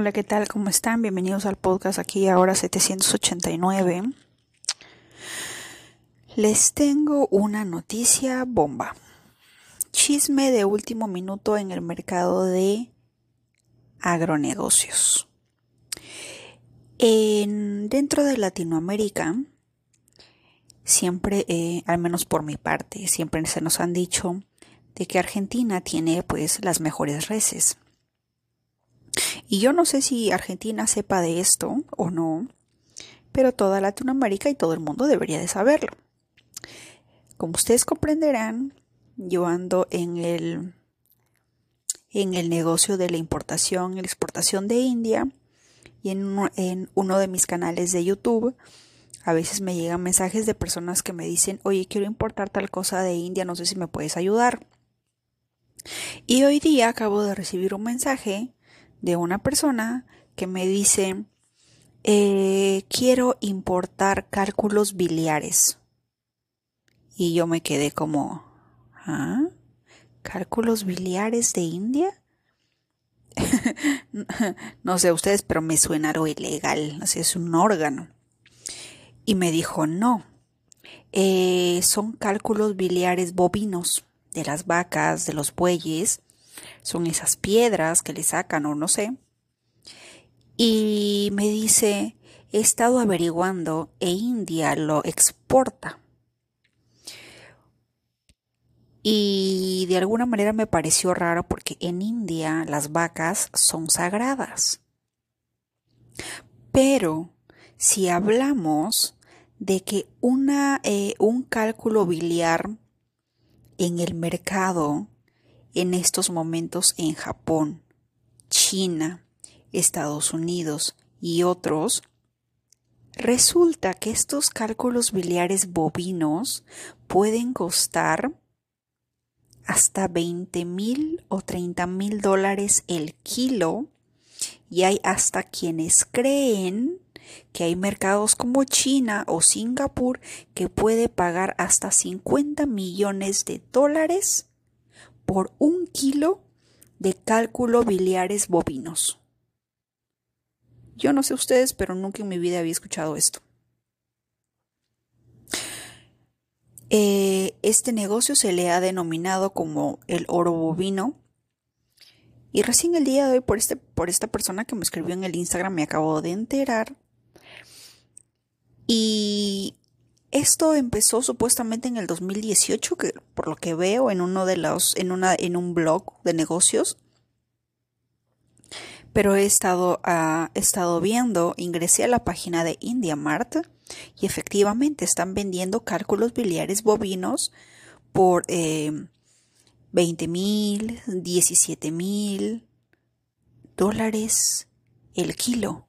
Hola, ¿qué tal? ¿Cómo están? Bienvenidos al podcast aquí ahora 789. Les tengo una noticia bomba. Chisme de último minuto en el mercado de agronegocios. En, dentro de Latinoamérica, siempre, eh, al menos por mi parte, siempre se nos han dicho de que Argentina tiene pues las mejores reses y yo no sé si Argentina sepa de esto o no, pero toda Latinoamérica y todo el mundo debería de saberlo. Como ustedes comprenderán, yo ando en el en el negocio de la importación y la exportación de India y en, en uno de mis canales de YouTube a veces me llegan mensajes de personas que me dicen, oye, quiero importar tal cosa de India, no sé si me puedes ayudar. Y hoy día acabo de recibir un mensaje de una persona que me dice, eh, quiero importar cálculos biliares. Y yo me quedé como, ¿ah? ¿Cálculos biliares de India? no sé ustedes, pero me suena algo ilegal, así es un órgano. Y me dijo, no, eh, son cálculos biliares bovinos de las vacas, de los bueyes, son esas piedras que le sacan o no sé. Y me dice, he estado averiguando e India lo exporta. Y de alguna manera me pareció raro porque en India las vacas son sagradas. Pero si hablamos de que una, eh, un cálculo biliar en el mercado en estos momentos en Japón, China, Estados Unidos y otros, resulta que estos cálculos biliares bovinos pueden costar hasta 20 mil o 30 mil dólares el kilo y hay hasta quienes creen que hay mercados como China o Singapur que puede pagar hasta 50 millones de dólares por un kilo de cálculo biliares bovinos. Yo no sé ustedes, pero nunca en mi vida había escuchado esto. Eh, este negocio se le ha denominado como el oro bovino. Y recién el día de hoy, por, este, por esta persona que me escribió en el Instagram, me acabo de enterar. Y esto empezó supuestamente en el 2018, que por lo que veo en uno de los, en una, en un blog de negocios. Pero he estado, uh, estado viendo, ingresé a la página de IndiaMart y efectivamente están vendiendo cálculos biliares bovinos por eh, 20 mil, 17 mil dólares el kilo.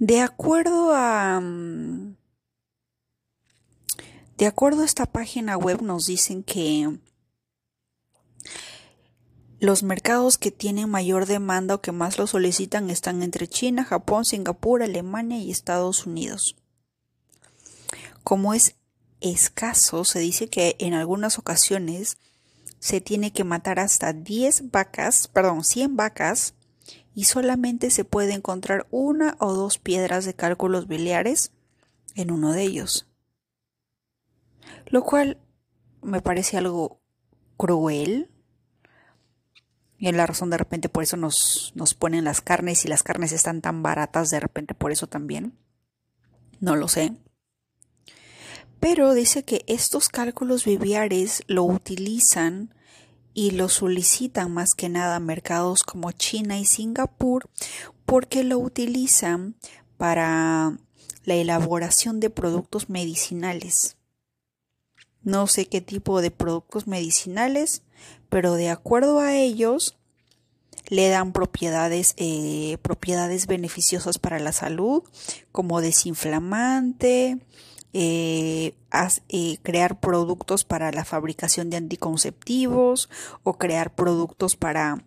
De acuerdo a... Mm, de acuerdo a esta página web nos dicen que los mercados que tienen mayor demanda o que más lo solicitan están entre China, Japón, Singapur, Alemania y Estados Unidos. Como es escaso, se dice que en algunas ocasiones se tiene que matar hasta 10 vacas, perdón, 100 vacas y solamente se puede encontrar una o dos piedras de cálculos biliares en uno de ellos. Lo cual me parece algo cruel. Y en la razón de repente por eso nos, nos ponen las carnes y las carnes están tan baratas de repente por eso también. No lo sé. Pero dice que estos cálculos biliares lo utilizan y lo solicitan más que nada mercados como China y Singapur porque lo utilizan para la elaboración de productos medicinales. No sé qué tipo de productos medicinales, pero de acuerdo a ellos le dan propiedades, eh, propiedades beneficiosas para la salud, como desinflamante, eh, eh, crear productos para la fabricación de anticonceptivos o crear productos para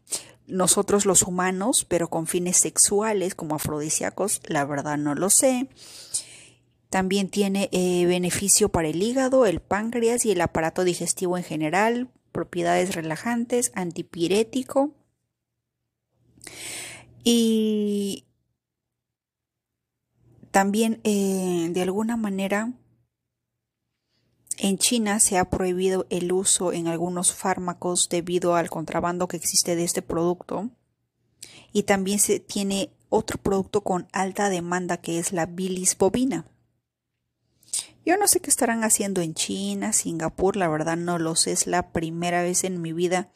nosotros los humanos, pero con fines sexuales como afrodisíacos, la verdad no lo sé. También tiene eh, beneficio para el hígado, el páncreas y el aparato digestivo en general, propiedades relajantes, antipirético, Y también, eh, de alguna manera, en China se ha prohibido el uso en algunos fármacos debido al contrabando que existe de este producto. Y también se tiene otro producto con alta demanda que es la bilis bovina. Yo no sé qué estarán haciendo en China, Singapur, la verdad no lo sé, es la primera vez en mi vida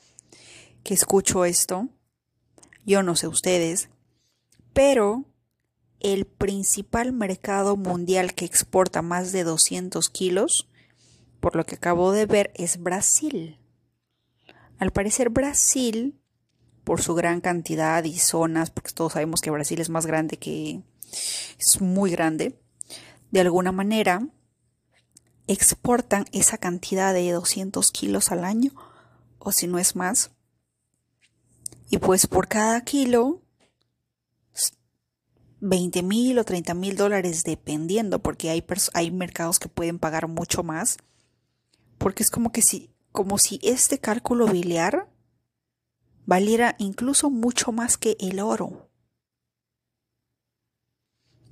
que escucho esto. Yo no sé ustedes, pero el principal mercado mundial que exporta más de 200 kilos, por lo que acabo de ver, es Brasil. Al parecer Brasil, por su gran cantidad y zonas, porque todos sabemos que Brasil es más grande que... es muy grande, de alguna manera exportan esa cantidad de 200 kilos al año, o si no es más. Y pues por cada kilo, 20 mil o 30 mil dólares dependiendo, porque hay, hay mercados que pueden pagar mucho más. Porque es como que si, como si este cálculo biliar valiera incluso mucho más que el oro.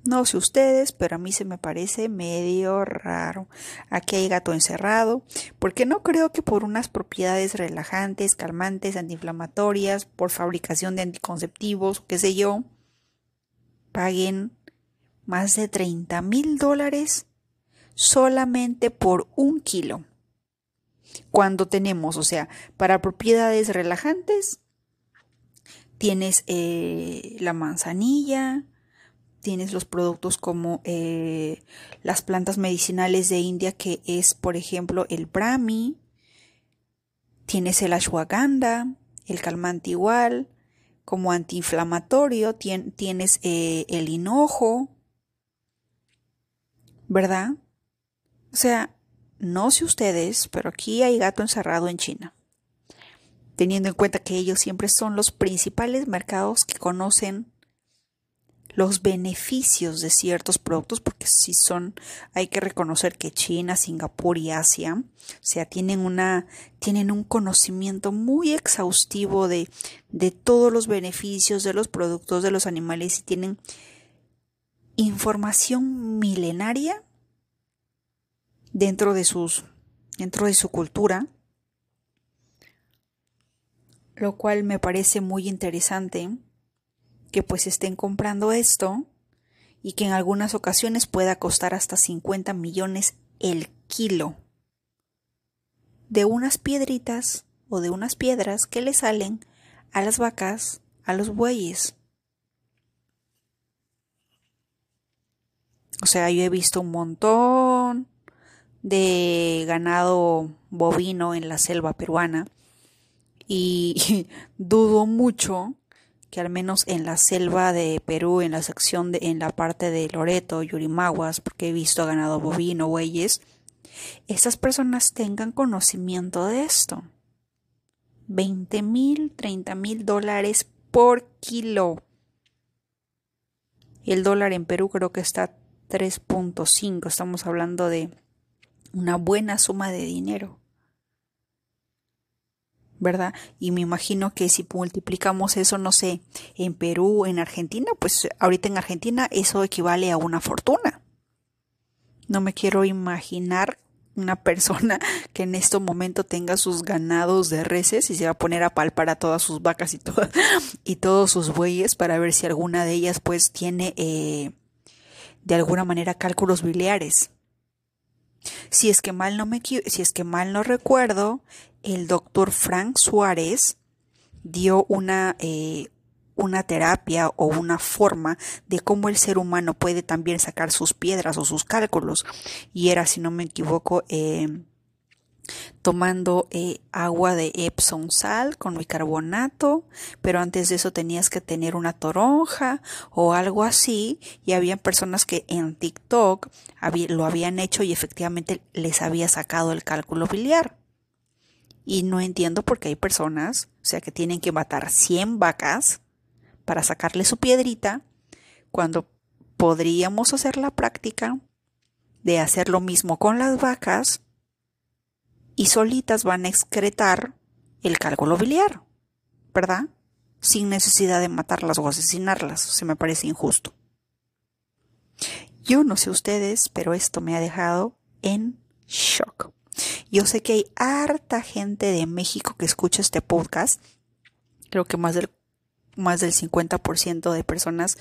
No sé ustedes, pero a mí se me parece medio raro. Aquí hay gato encerrado, porque no creo que por unas propiedades relajantes, calmantes, antiinflamatorias, por fabricación de anticonceptivos, qué sé yo, paguen más de 30 mil dólares solamente por un kilo. Cuando tenemos, o sea, para propiedades relajantes, tienes eh, la manzanilla, tienes los productos como eh, las plantas medicinales de India, que es, por ejemplo, el brahmi, tienes el ashwagandha, el calmante igual, como antiinflamatorio, tienes eh, el hinojo, ¿verdad? O sea, no sé ustedes, pero aquí hay gato encerrado en China. Teniendo en cuenta que ellos siempre son los principales mercados que conocen los beneficios de ciertos productos, porque si son, hay que reconocer que China, Singapur y Asia, o sea, tienen una, tienen un conocimiento muy exhaustivo de, de todos los beneficios de los productos de los animales y tienen información milenaria dentro de sus, dentro de su cultura, lo cual me parece muy interesante que pues estén comprando esto y que en algunas ocasiones pueda costar hasta 50 millones el kilo de unas piedritas o de unas piedras que le salen a las vacas, a los bueyes. O sea, yo he visto un montón de ganado bovino en la selva peruana y dudo mucho que al menos en la selva de Perú, en la sección de, en la parte de Loreto, Yurimaguas, porque he visto ganado bovino, bueyes, esas personas tengan conocimiento de esto. 20 mil, 30 mil dólares por kilo. El dólar en Perú creo que está 3.5. Estamos hablando de una buena suma de dinero. ¿Verdad? Y me imagino que si multiplicamos eso, no sé, en Perú, en Argentina, pues ahorita en Argentina eso equivale a una fortuna. No me quiero imaginar una persona que en este momento tenga sus ganados de reses y se va a poner a palpar a todas sus vacas y, todas, y todos sus bueyes para ver si alguna de ellas pues tiene eh, de alguna manera cálculos biliares. Si es que mal no me si es que mal no recuerdo, el doctor Frank Suárez dio una, eh, una terapia o una forma de cómo el ser humano puede también sacar sus piedras o sus cálculos. Y era, si no me equivoco, eh, tomando eh, agua de Epsom sal con bicarbonato, pero antes de eso tenías que tener una toronja o algo así, y había personas que en TikTok lo habían hecho y efectivamente les había sacado el cálculo biliar. Y no entiendo por qué hay personas, o sea, que tienen que matar 100 vacas para sacarle su piedrita, cuando podríamos hacer la práctica de hacer lo mismo con las vacas y solitas van a excretar el cálculo biliar, ¿verdad? Sin necesidad de matarlas o asesinarlas. Se me parece injusto. Yo no sé ustedes, pero esto me ha dejado en shock. Yo sé que hay harta gente de México que escucha este podcast. Creo que más del, más del 50% de personas,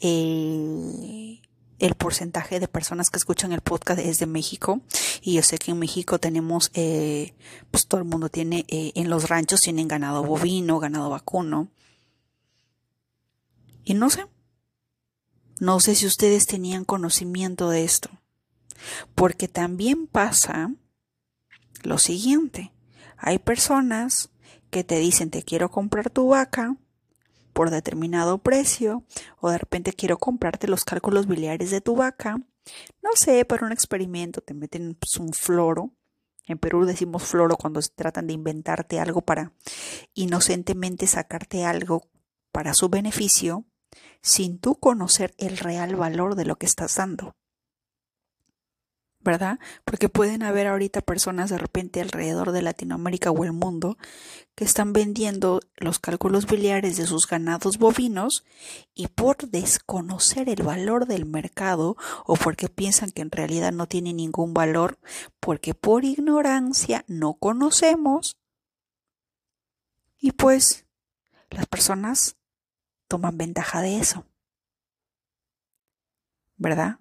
eh, el porcentaje de personas que escuchan el podcast es de México. Y yo sé que en México tenemos, eh, pues todo el mundo tiene, eh, en los ranchos tienen ganado bovino, ganado vacuno. Y no sé, no sé si ustedes tenían conocimiento de esto. Porque también pasa lo siguiente. Hay personas que te dicen te quiero comprar tu vaca por determinado precio o de repente quiero comprarte los cálculos biliares de tu vaca. No sé, para un experimento te meten pues, un floro. En Perú decimos floro cuando tratan de inventarte algo para inocentemente sacarte algo para su beneficio sin tú conocer el real valor de lo que estás dando. ¿Verdad? Porque pueden haber ahorita personas de repente alrededor de Latinoamérica o el mundo que están vendiendo los cálculos biliares de sus ganados bovinos y por desconocer el valor del mercado o porque piensan que en realidad no tiene ningún valor, porque por ignorancia no conocemos y pues las personas toman ventaja de eso. ¿Verdad?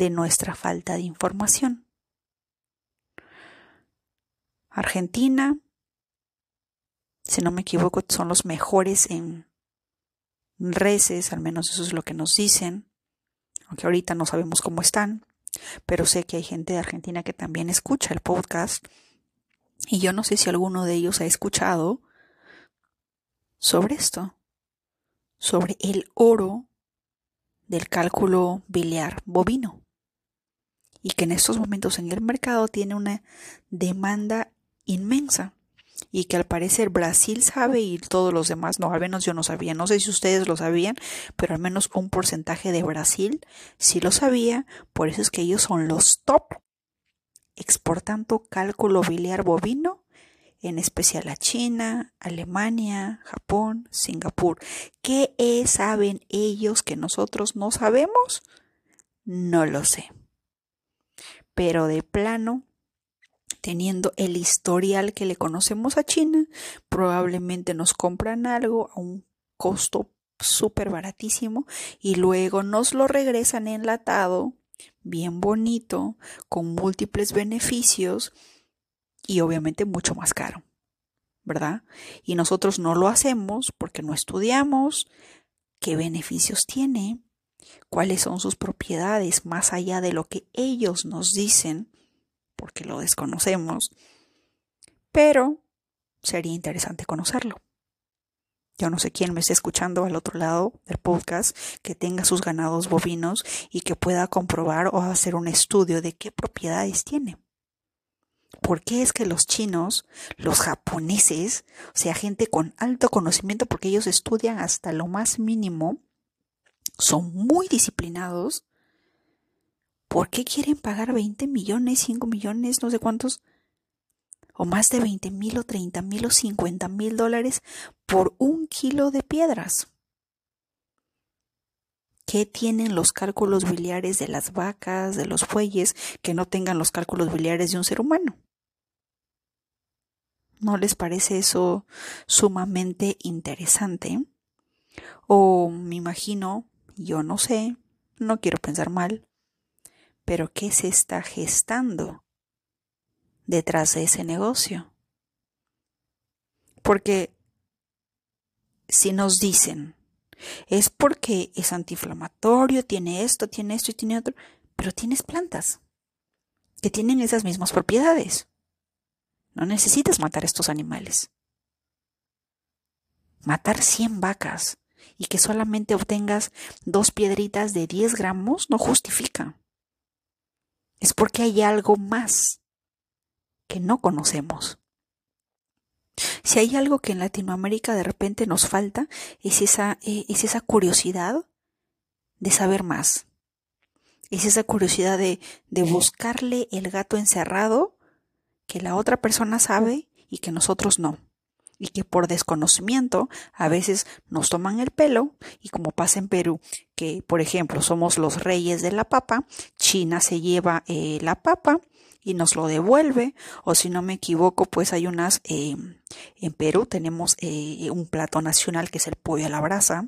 De nuestra falta de información. Argentina, si no me equivoco, son los mejores en reces, al menos eso es lo que nos dicen, aunque ahorita no sabemos cómo están, pero sé que hay gente de Argentina que también escucha el podcast y yo no sé si alguno de ellos ha escuchado sobre esto, sobre el oro del cálculo biliar bovino y que en estos momentos en el mercado tiene una demanda inmensa y que al parecer Brasil sabe y todos los demás no, al menos yo no sabía, no sé si ustedes lo sabían, pero al menos un porcentaje de Brasil sí lo sabía, por eso es que ellos son los top exportando cálculo biliar bovino en especial a China, Alemania, Japón, Singapur. ¿Qué saben ellos que nosotros no sabemos? No lo sé. Pero de plano, teniendo el historial que le conocemos a China, probablemente nos compran algo a un costo súper baratísimo y luego nos lo regresan enlatado, bien bonito, con múltiples beneficios y obviamente mucho más caro, ¿verdad? Y nosotros no lo hacemos porque no estudiamos qué beneficios tiene, cuáles son sus propiedades más allá de lo que ellos nos dicen, porque lo desconocemos, pero sería interesante conocerlo. Yo no sé quién me está escuchando al otro lado del podcast que tenga sus ganados bovinos y que pueda comprobar o hacer un estudio de qué propiedades tiene. ¿Por qué es que los chinos, los japoneses, o sea, gente con alto conocimiento, porque ellos estudian hasta lo más mínimo, son muy disciplinados? ¿Por qué quieren pagar 20 millones, 5 millones, no sé cuántos? O más de 20 mil o 30 mil o 50 mil dólares por un kilo de piedras. ¿Qué tienen los cálculos biliares de las vacas, de los bueyes, que no tengan los cálculos biliares de un ser humano? ¿No les parece eso sumamente interesante? O me imagino, yo no sé, no quiero pensar mal, pero ¿qué se está gestando detrás de ese negocio? Porque si nos dicen, es porque es antiinflamatorio, tiene esto, tiene esto y tiene otro, pero tienes plantas que tienen esas mismas propiedades. No necesitas matar estos animales. Matar 100 vacas y que solamente obtengas dos piedritas de 10 gramos no justifica. Es porque hay algo más que no conocemos. Si hay algo que en Latinoamérica de repente nos falta, es esa, eh, es esa curiosidad de saber más. Es esa curiosidad de, de buscarle el gato encerrado que la otra persona sabe y que nosotros no. Y que por desconocimiento a veces nos toman el pelo y como pasa en Perú, que por ejemplo somos los reyes de la papa, China se lleva eh, la papa y nos lo devuelve o si no me equivoco pues hay unas eh, en Perú tenemos eh, un plato nacional que es el pollo a la brasa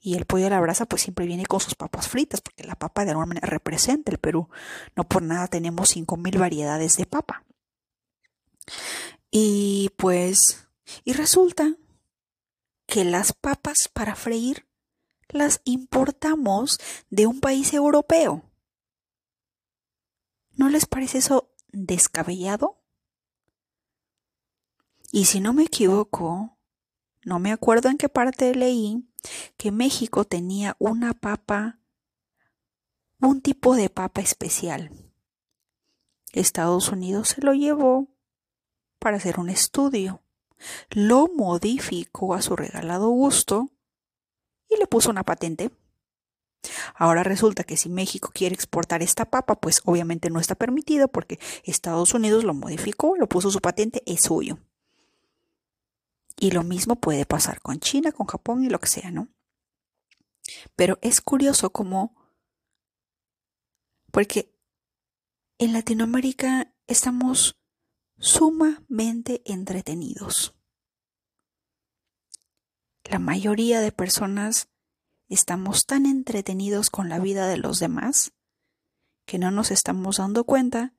y el pollo a la brasa pues siempre viene con sus papas fritas porque la papa de alguna manera representa el Perú. No por nada tenemos 5000 variedades de papa. Y pues, y resulta que las papas para freír las importamos de un país europeo. ¿No les parece eso descabellado? Y si no me equivoco, no me acuerdo en qué parte leí que México tenía una papa, un tipo de papa especial. Estados Unidos se lo llevó para hacer un estudio. Lo modificó a su regalado gusto y le puso una patente. Ahora resulta que si México quiere exportar esta papa, pues obviamente no está permitido porque Estados Unidos lo modificó, lo puso su patente, es suyo. Y lo mismo puede pasar con China, con Japón y lo que sea, ¿no? Pero es curioso cómo, porque en Latinoamérica estamos sumamente entretenidos. La mayoría de personas estamos tan entretenidos con la vida de los demás que no nos estamos dando cuenta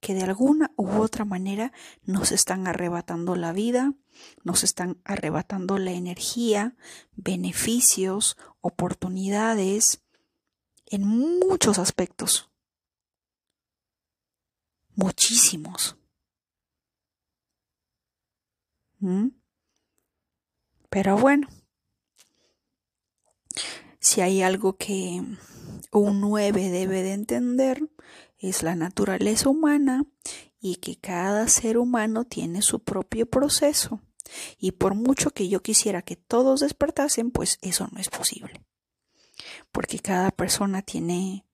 que de alguna u otra manera nos están arrebatando la vida, nos están arrebatando la energía, beneficios, oportunidades, en muchos aspectos. Muchísimos. Pero bueno, si hay algo que un 9 debe de entender, es la naturaleza humana y que cada ser humano tiene su propio proceso. Y por mucho que yo quisiera que todos despertasen, pues eso no es posible. Porque cada persona tiene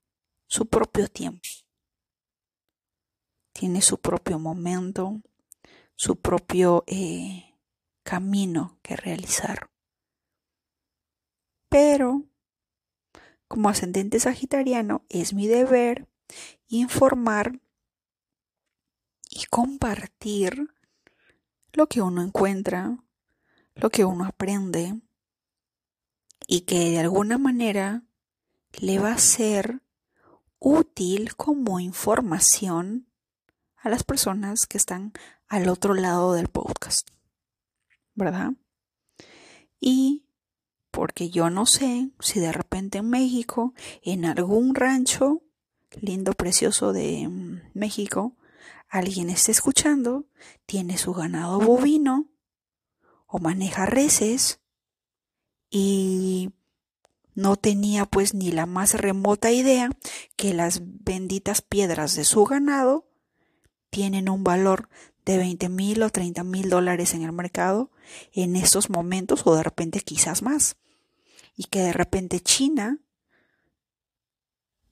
su propio tiempo, tiene su propio momento, su propio eh, camino que realizar. Pero, como ascendente sagitariano, es mi deber informar y compartir lo que uno encuentra, lo que uno aprende y que de alguna manera le va a ser útil como información a las personas que están al otro lado del podcast. ¿Verdad? Y porque yo no sé si de repente en México, en algún rancho lindo, precioso de mm, México, alguien está escuchando, tiene su ganado bovino o maneja reses y no tenía pues ni la más remota idea que las benditas piedras de su ganado tienen un valor de 20 mil o 30 mil dólares en el mercado en estos momentos o de repente quizás más. Y que de repente China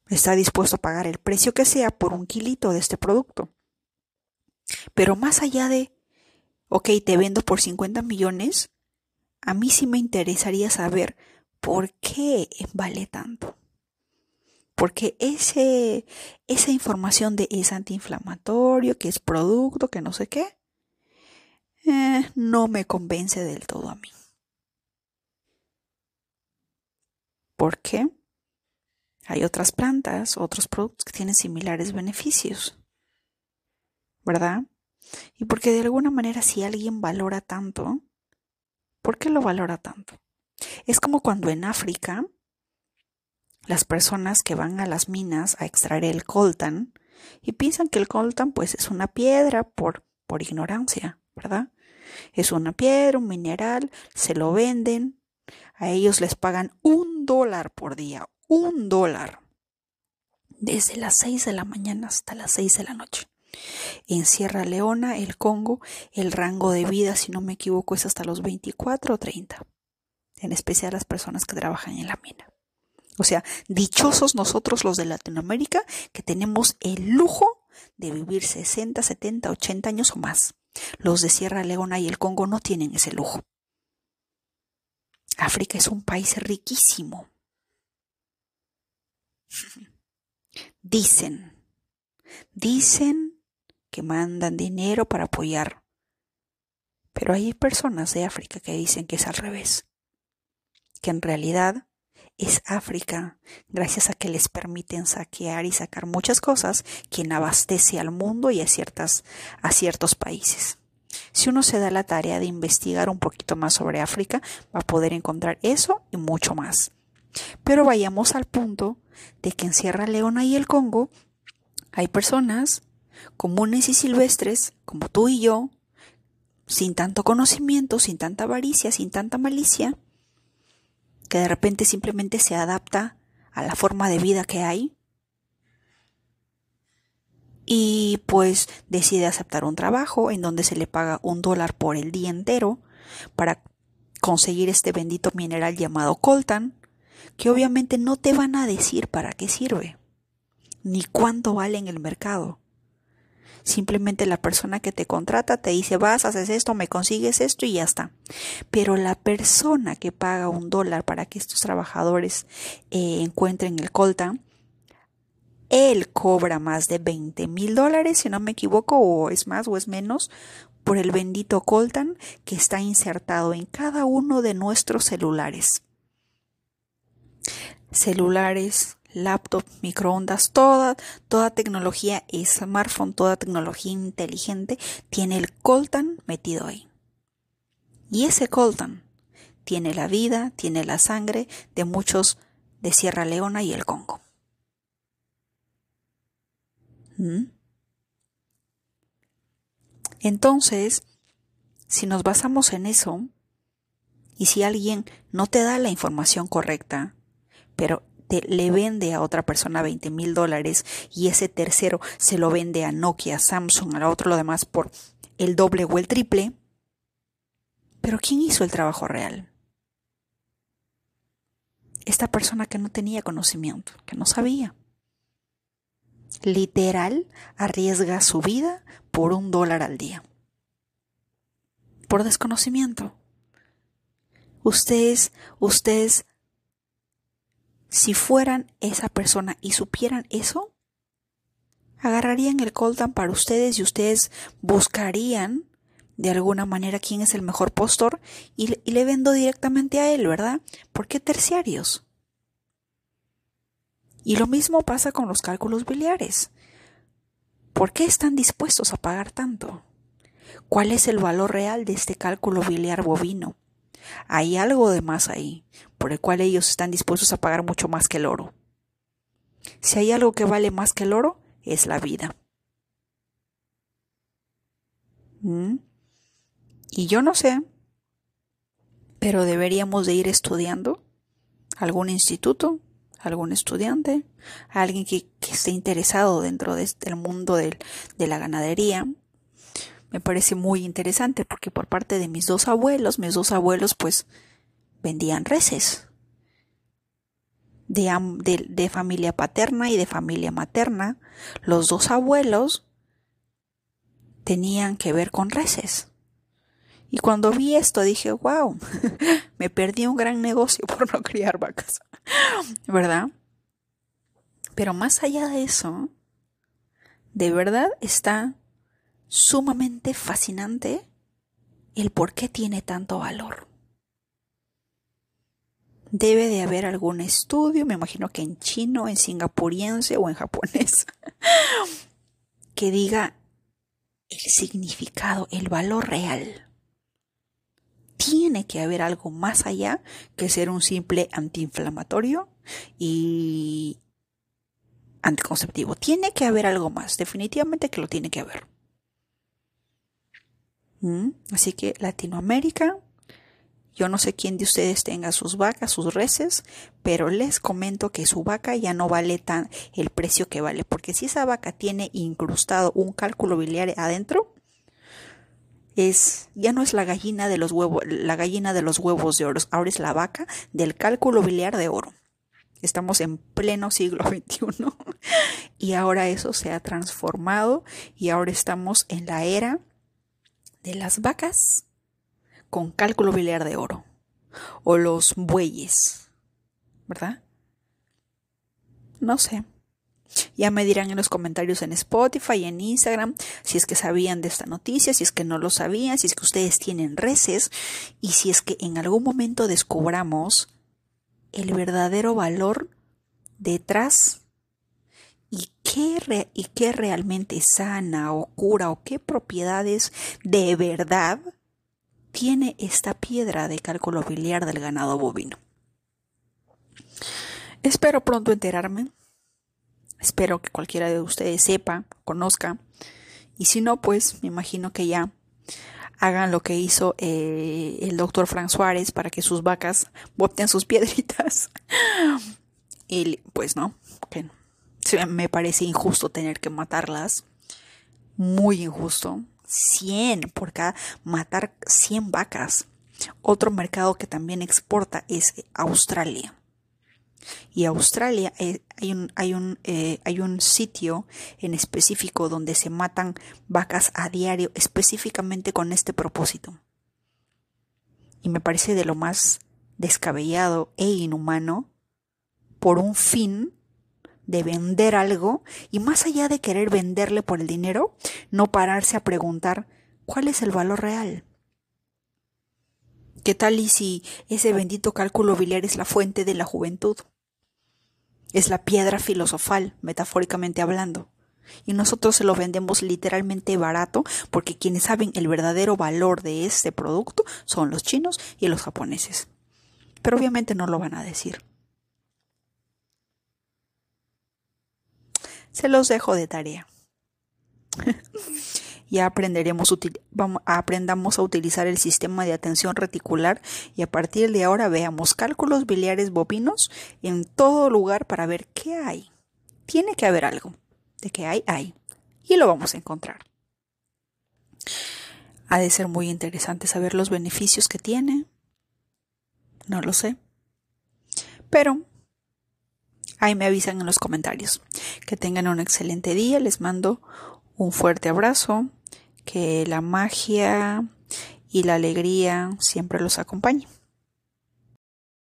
está dispuesto a pagar el precio que sea por un kilito de este producto. Pero más allá de, ok, te vendo por 50 millones, a mí sí me interesaría saber por qué vale tanto porque ese, esa información de es antiinflamatorio, que es producto, que no sé qué, eh, no me convence del todo a mí. ¿Por qué? Hay otras plantas, otros productos que tienen similares beneficios, ¿verdad? Y porque de alguna manera si alguien valora tanto, ¿por qué lo valora tanto? Es como cuando en África las personas que van a las minas a extraer el coltan y piensan que el coltan pues es una piedra por, por ignorancia, ¿verdad? Es una piedra, un mineral, se lo venden, a ellos les pagan un dólar por día, un dólar, desde las seis de la mañana hasta las seis de la noche. En Sierra Leona, el Congo, el rango de vida, si no me equivoco, es hasta los 24 o 30, en especial las personas que trabajan en la mina. O sea, dichosos nosotros los de Latinoamérica que tenemos el lujo de vivir 60, 70, 80 años o más. Los de Sierra Leona y el Congo no tienen ese lujo. África es un país riquísimo. Dicen, dicen que mandan dinero para apoyar, pero hay personas de África que dicen que es al revés, que en realidad es África, gracias a que les permiten saquear y sacar muchas cosas, quien abastece al mundo y a, ciertas, a ciertos países. Si uno se da la tarea de investigar un poquito más sobre África, va a poder encontrar eso y mucho más. Pero vayamos al punto de que en Sierra Leona y el Congo hay personas comunes y silvestres, como tú y yo, sin tanto conocimiento, sin tanta avaricia, sin tanta malicia, que de repente simplemente se adapta a la forma de vida que hay y pues decide aceptar un trabajo en donde se le paga un dólar por el día entero para conseguir este bendito mineral llamado coltan, que obviamente no te van a decir para qué sirve, ni cuánto vale en el mercado. Simplemente la persona que te contrata te dice vas, haces esto, me consigues esto y ya está. Pero la persona que paga un dólar para que estos trabajadores eh, encuentren el coltan, él cobra más de 20 mil dólares, si no me equivoco, o es más o es menos, por el bendito coltan que está insertado en cada uno de nuestros celulares. Celulares, laptop, microondas, toda, toda tecnología smartphone, toda tecnología inteligente tiene el coltan metido ahí. Y ese coltan tiene la vida, tiene la sangre de muchos de Sierra Leona y el Congo. ¿Mm? Entonces, si nos basamos en eso, y si alguien no te da la información correcta, pero le vende a otra persona 20 mil dólares y ese tercero se lo vende a Nokia, Samsung, a otro lo demás por el doble o el triple, pero ¿quién hizo el trabajo real? Esta persona que no tenía conocimiento, que no sabía literal arriesga su vida por un dólar al día. Por desconocimiento. Ustedes, ustedes, si fueran esa persona y supieran eso, agarrarían el coltan para ustedes y ustedes buscarían de alguna manera quién es el mejor postor y, y le vendo directamente a él, ¿verdad? ¿Por qué terciarios? Y lo mismo pasa con los cálculos biliares. ¿Por qué están dispuestos a pagar tanto? ¿Cuál es el valor real de este cálculo biliar bovino? Hay algo de más ahí, por el cual ellos están dispuestos a pagar mucho más que el oro. Si hay algo que vale más que el oro, es la vida. ¿Mm? Y yo no sé, pero deberíamos de ir estudiando algún instituto algún estudiante, alguien que, esté interesado dentro de este, del mundo de, la ganadería. Me parece muy interesante porque por parte de mis dos abuelos, mis dos abuelos pues vendían reses. De, de, familia paterna y de familia materna, los dos abuelos tenían que ver con reses. Y cuando vi esto dije, wow, me perdí un gran negocio por no criar vacas. ¿Verdad? Pero más allá de eso, de verdad está sumamente fascinante el por qué tiene tanto valor. Debe de haber algún estudio, me imagino que en chino, en singapuriense o en japonés, que diga el significado, el valor real tiene que haber algo más allá que ser un simple antiinflamatorio y anticonceptivo. Tiene que haber algo más, definitivamente que lo tiene que haber. ¿Mm? Así que Latinoamérica, yo no sé quién de ustedes tenga sus vacas, sus reses, pero les comento que su vaca ya no vale tan el precio que vale, porque si esa vaca tiene incrustado un cálculo biliar adentro, es ya no es la gallina de los huevos, la gallina de los huevos de oro, ahora es la vaca del cálculo biliar de oro. Estamos en pleno siglo XXI y ahora eso se ha transformado y ahora estamos en la era de las vacas con cálculo biliar de oro o los bueyes, ¿verdad? No sé. Ya me dirán en los comentarios en Spotify y en Instagram si es que sabían de esta noticia, si es que no lo sabían, si es que ustedes tienen reces y si es que en algún momento descubramos el verdadero valor detrás y qué, y qué realmente sana o cura o qué propiedades de verdad tiene esta piedra de cálculo biliar del ganado bovino. Espero pronto enterarme. Espero que cualquiera de ustedes sepa, conozca. Y si no, pues me imagino que ya hagan lo que hizo eh, el doctor Frank Suárez para que sus vacas boten sus piedritas. y pues no, que me parece injusto tener que matarlas. Muy injusto. 100 por cada matar 100 vacas. Otro mercado que también exporta es Australia. Y Australia eh, hay, un, hay, un, eh, hay un sitio en específico donde se matan vacas a diario específicamente con este propósito. Y me parece de lo más descabellado e inhumano por un fin de vender algo y más allá de querer venderle por el dinero, no pararse a preguntar cuál es el valor real. ¿Qué tal y si ese bendito cálculo biliar es la fuente de la juventud? Es la piedra filosofal, metafóricamente hablando. Y nosotros se lo vendemos literalmente barato porque quienes saben el verdadero valor de este producto son los chinos y los japoneses. Pero obviamente no lo van a decir. Se los dejo de tarea. ya aprenderemos aprendamos a utilizar el sistema de atención reticular y a partir de ahora veamos cálculos biliares bovinos en todo lugar para ver qué hay. Tiene que haber algo. De qué hay, hay. Y lo vamos a encontrar. Ha de ser muy interesante saber los beneficios que tiene. No lo sé. Pero ahí me avisan en los comentarios. Que tengan un excelente día. Les mando un fuerte abrazo, que la magia y la alegría siempre los acompañe.